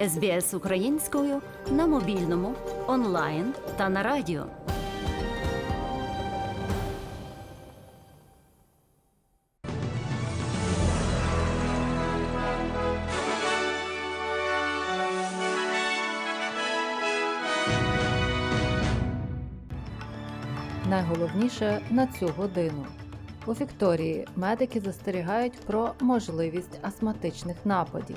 СБС українською на мобільному, онлайн та на радіо. Найголовніше на цю годину. У Вікторії медики застерігають про можливість астматичних нападів.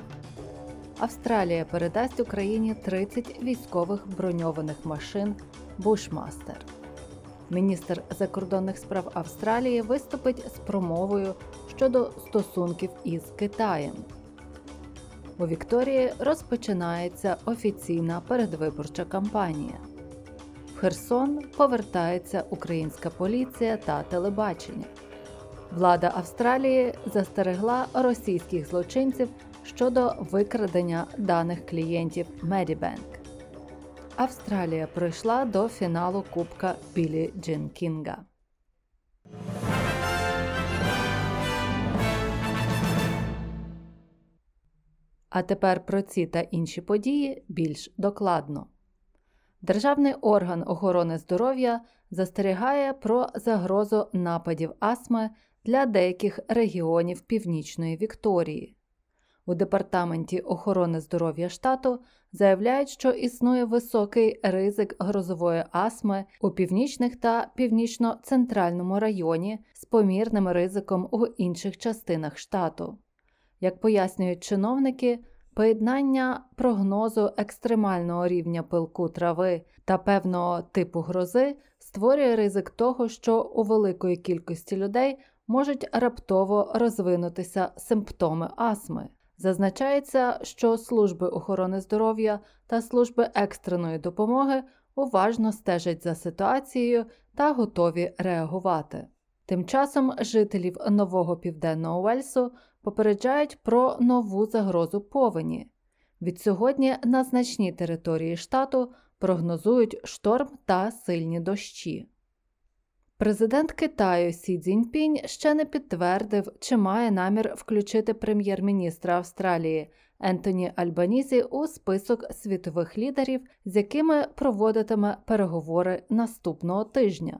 Австралія передасть Україні 30 військових броньованих машин Бушмастер. Міністр закордонних справ Австралії виступить з промовою щодо стосунків із Китаєм. У Вікторії розпочинається офіційна передвиборча кампанія. В Херсон повертається українська поліція та телебачення. Влада Австралії застерегла російських злочинців щодо викрадення даних клієнтів Medibank. Австралія пройшла до фіналу Кубка Білі Джин Кінга. А тепер про ці та інші події більш докладно. Державний орган охорони здоров'я застерігає про загрозу нападів астми для деяких регіонів Північної Вікторії. У департаменті охорони здоров'я штату заявляють, що існує високий ризик грозової астми у північних та північно-центральному районі з помірним ризиком у інших частинах штату. Як пояснюють чиновники, поєднання прогнозу екстремального рівня пилку трави та певного типу грози створює ризик того, що у великої кількості людей можуть раптово розвинутися симптоми астми. Зазначається, що служби охорони здоров'я та служби екстреної допомоги уважно стежать за ситуацією та готові реагувати. Тим часом жителів нового південного Уельсу попереджають про нову загрозу повені. Від сьогодні на значній території штату прогнозують шторм та сильні дощі. Президент Китаю Сі Цзіньпінь ще не підтвердив, чи має намір включити прем'єр-міністра Австралії Ентоні Альбанізі у список світових лідерів, з якими проводитиме переговори наступного тижня.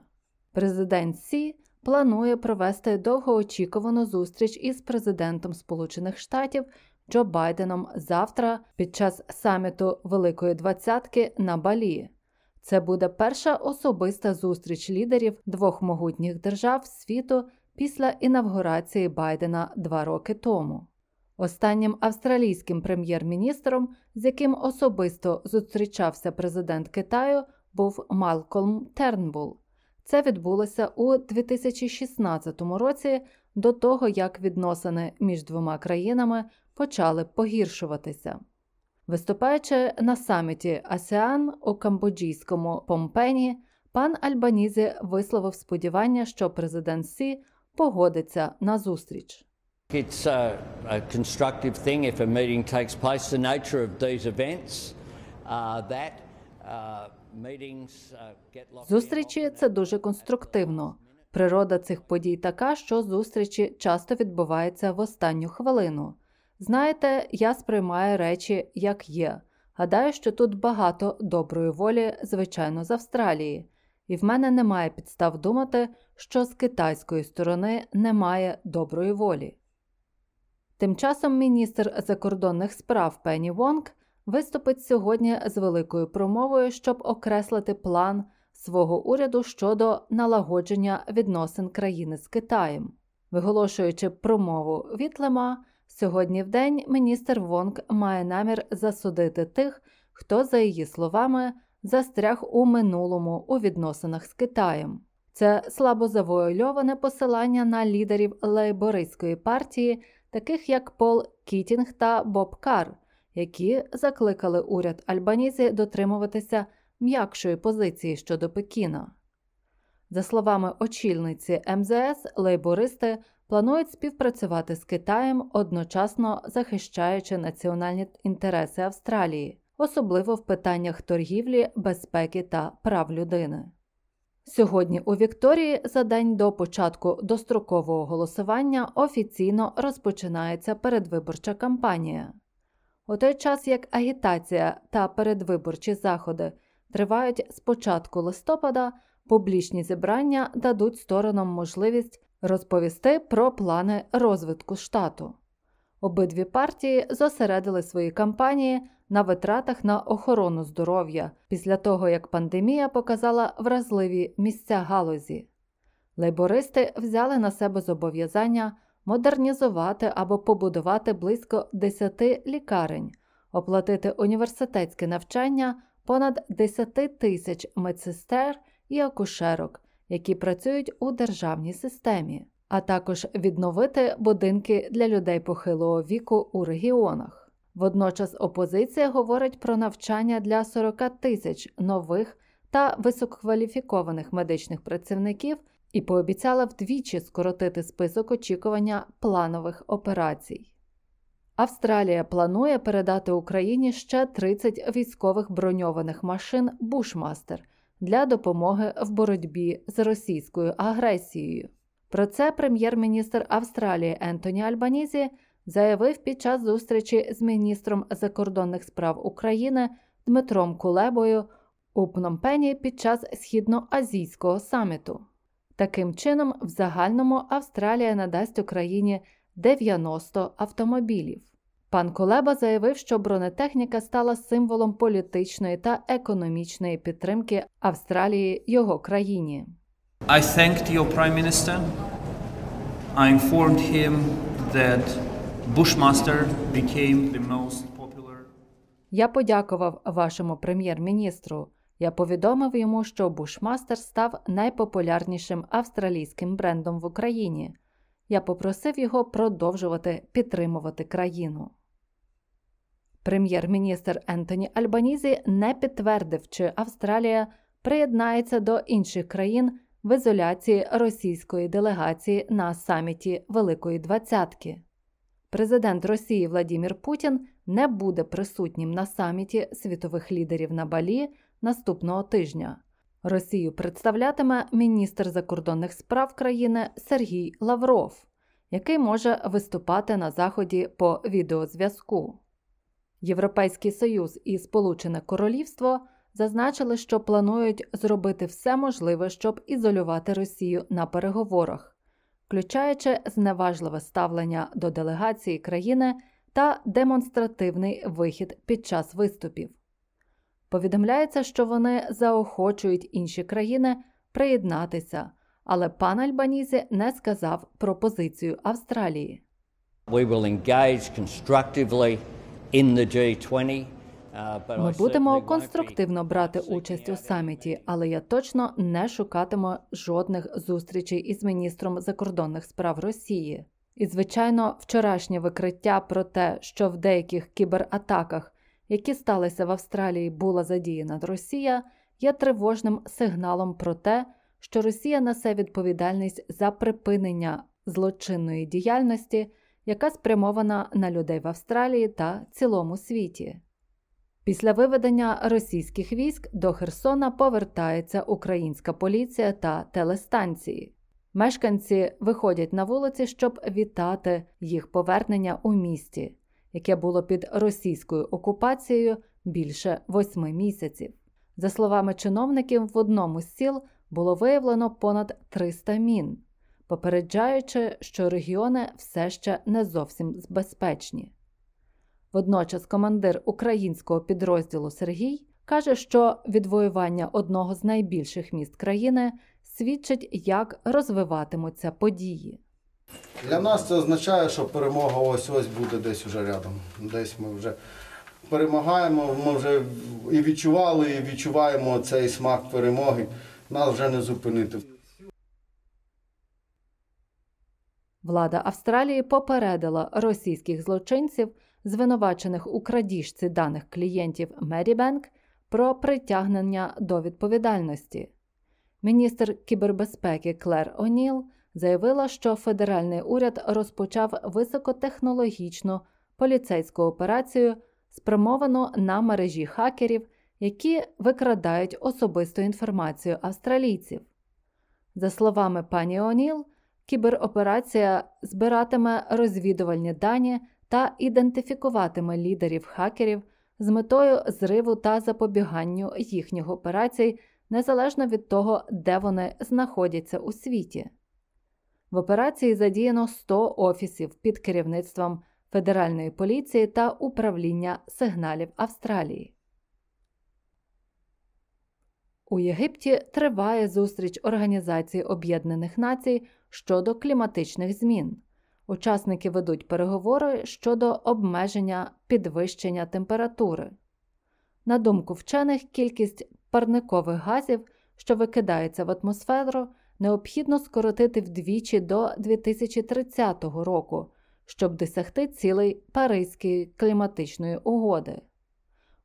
Президент Сі планує провести довгоочікувану зустріч із президентом Сполучених Штатів Джо Байденом завтра під час саміту Великої Двадцятки на Балі. Це буде перша особиста зустріч лідерів двох могутніх держав світу після інавгурації Байдена два роки тому. Останнім австралійським прем'єр-міністром, з яким особисто зустрічався президент Китаю, був Малкольм Тернбул. Це відбулося у 2016 році до того, як відносини між двома країнами почали погіршуватися. Виступаючи на саміті АСЕАН у камбоджійському Помпені, пан Альбанізі висловив сподівання, що президент Сі погодиться на зустріч. It's a, a constructive thing if a meeting takes place. The nature of these events uh, that uh, meetings uh, get locked Зустрічі це дуже конструктивно. Природа цих подій така, що зустрічі часто відбуваються в останню хвилину. Знаєте, я сприймаю речі як є. Гадаю, що тут багато доброї волі, звичайно, з Австралії, і в мене немає підстав думати, що з китайської сторони немає доброї волі. Тим часом міністр закордонних справ Пенні Вонг виступить сьогодні з великою промовою, щоб окреслити план свого уряду щодо налагодження відносин країни з Китаєм. Виголошуючи промову Вітлема, сьогодні в день міністр Вонг має намір засудити тих, хто, за її словами, застряг у минулому у відносинах з Китаєм. Це слабо завуальоване посилання на лідерів лейбористської партії, таких як Пол Кітінг та Боб Кар, які закликали уряд Альбанізі дотримуватися м'якшої позиції щодо Пекіна. За словами очільниці МЗС, лейбористи планують співпрацювати з Китаєм, одночасно захищаючи національні інтереси Австралії, особливо в питаннях торгівлі, безпеки та прав людини. Сьогодні у Вікторії за день до початку дострокового голосування офіційно розпочинається передвиборча кампанія. У той час як агітація та передвиборчі заходи тривають з початку листопада, публічні зібрання дадуть сторонам можливість розповісти про плани розвитку штату. Обидві партії зосередили свої кампанії на витратах на охорону здоров'я після того, як пандемія показала вразливі місця галузі. Лейбористи взяли на себе зобов'язання модернізувати або побудувати близько 10 лікарень, оплатити університетське навчання понад 10 тисяч медсестер і акушерок, які працюють у державній системі, а також відновити будинки для людей похилого віку у регіонах. Водночас опозиція говорить про навчання для 40 тисяч нових та висококваліфікованих медичних працівників і пообіцяла вдвічі скоротити список очікування планових операцій. Австралія планує передати Україні ще 30 військових броньованих машин Бушмастер для допомоги в боротьбі з російською агресією. Про це прем'єр-міністр Австралії Ентоні Альбанізі заявив під час зустрічі з міністром закордонних справ України Дмитром Кулебою у Пномпені під час східноазійського саміту. Таким чином, в загальному Австралія надасть Україні 90 автомобілів. Пан Колеба заявив, що бронетехніка стала символом політичної та економічної підтримки Австралії його країні. I thanked your Prime Minister. I informed him that Bushmaster became the most popular. Я подякував вашому прем'єр-міністру. Я повідомив йому, що Бушмастер став найпопулярнішим австралійським брендом в Україні. Я попросив його продовжувати підтримувати країну. Прем'єр-міністр Ентоні Альбанізі не підтвердив, чи Австралія приєднається до інших країн в ізоляції російської делегації на саміті Великої Двадцятки. Президент Росії Владімір Путін не буде присутнім на саміті світових лідерів на Балі наступного тижня. Росію представлятиме міністр закордонних справ країни Сергій Лавров, який може виступати на заході по відеозв'язку. Європейський Союз і Сполучене Королівство зазначили, що планують зробити все можливе, щоб ізолювати Росію на переговорах, включаючи зневажливе ставлення до делегації країни та демонстративний вихід під час виступів. Повідомляється, що вони заохочують інші країни приєднатися, але пан Альбанізі не сказав про позицію Австралії. We will engage constructively in the G20. uh, Ми будемо конструктивно брати участь у саміті, але я точно не шукатиму жодних зустрічей із міністром закордонних справ Росії. І, звичайно, вчорашнє викриття про те, що в деяких кібератаках, які сталися в Австралії, була задіяна Росія, є тривожним сигналом про те, що Росія несе відповідальність за припинення злочинної діяльності, яка спрямована на людей в Австралії та цілому світі. Після виведення російських військ до Херсона повертається українська поліція та телестанції. Мешканці виходять на вулиці, щоб вітати їх повернення у місті, яке було під російською окупацією більше восьми місяців. За словами чиновників, в одному з сіл було виявлено понад 300 мін, попереджаючи, що регіони все ще не зовсім безпечні. Водночас командир українського підрозділу Сергій каже, що відвоювання одного з найбільших міст країни свідчить, як розвиватимуться події. Для нас це означає, що перемога ось ось буде десь уже рядом. Десь ми вже перемагаємо, ми вже і відчували, і відчуваємо цей смак перемоги. Нас вже не зупинити. Влада Австралії попередила російських злочинців, звинувачених у крадіжці даних клієнтів Merrybank, про притягнення до відповідальності. Міністр кібербезпеки Клер О'Ніл заявила, що федеральний уряд розпочав високотехнологічну поліцейську операцію, спрямовану на мережі хакерів, які викрадають особисту інформацію австралійців. За словами пані О'Ніл, кібероперація збиратиме розвідувальні дані та ідентифікуватиме лідерів хакерів з метою зриву та запобіганню їхніх операцій незалежно від того, де вони знаходяться у світі. В операції задіяно 100 офісів під керівництвом Федеральної поліції та управління сигналів Австралії. У Єгипті триває зустріч Організації Об'єднаних Націй щодо кліматичних змін. Учасники ведуть переговори щодо обмеження підвищення температури. На думку вчених, кількість парникових газів, що викидається в атмосферу, необхідно скоротити вдвічі до 2030 року, щоб досягти цілей Паризької кліматичної угоди.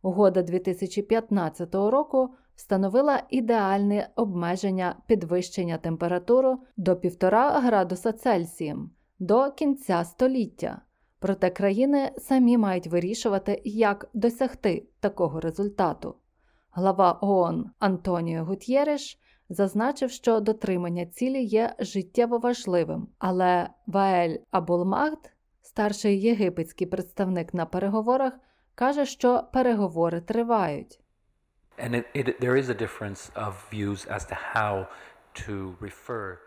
Угода 2015 року встановила ідеальне обмеження підвищення температури до 1,5 градуса Цельсієм до кінця століття. Проте країни самі мають вирішувати, як досягти такого результату. Глава ООН Антоніо Гутєреш зазначив, що дотримання цілі є життєво важливим, але Ваель Абулмагд, старший єгипетський представник на переговорах, каже, що переговори тривають. And it, it, there is a difference of views as to how to refer.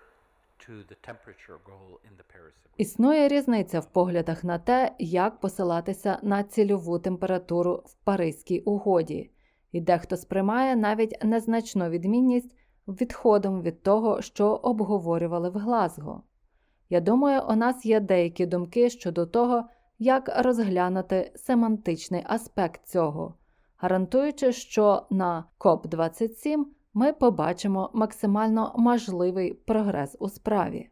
Існує різниця в поглядах на те, як посилатися на цільову температуру в Паризькій угоді, і дехто сприймає навіть незначну відмінність відходом від того, що обговорювали в Глазго. Я думаю, у нас є деякі думки щодо того, як розглянути семантичний аспект цього, гарантуючи, що на КОП-27 ми побачимо максимально можливий прогрес у справі.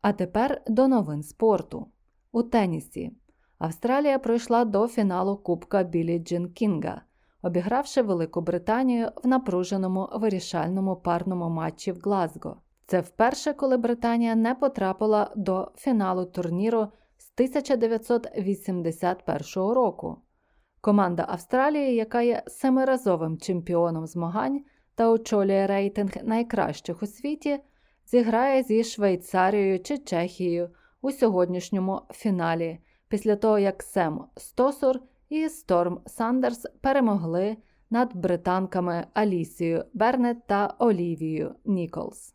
А тепер до новин спорту. У тенісі Австралія пройшла до фіналу Кубка Білі Джин Кінга, обігравши Велику Британію в напруженому вирішальному парному матчі в Глазго. Це вперше, коли Британія не потрапила до фіналу турніру з 1981 року. Команда Австралії, яка є семиразовим чемпіоном змагань та очолює рейтинг найкращих у світі, зіграє зі Швейцарією чи Чехією у сьогоднішньому фіналі, після того як Сем Стосур і Сторм Сандерс перемогли над британками Алісією Бернет та Олівією Ніколс.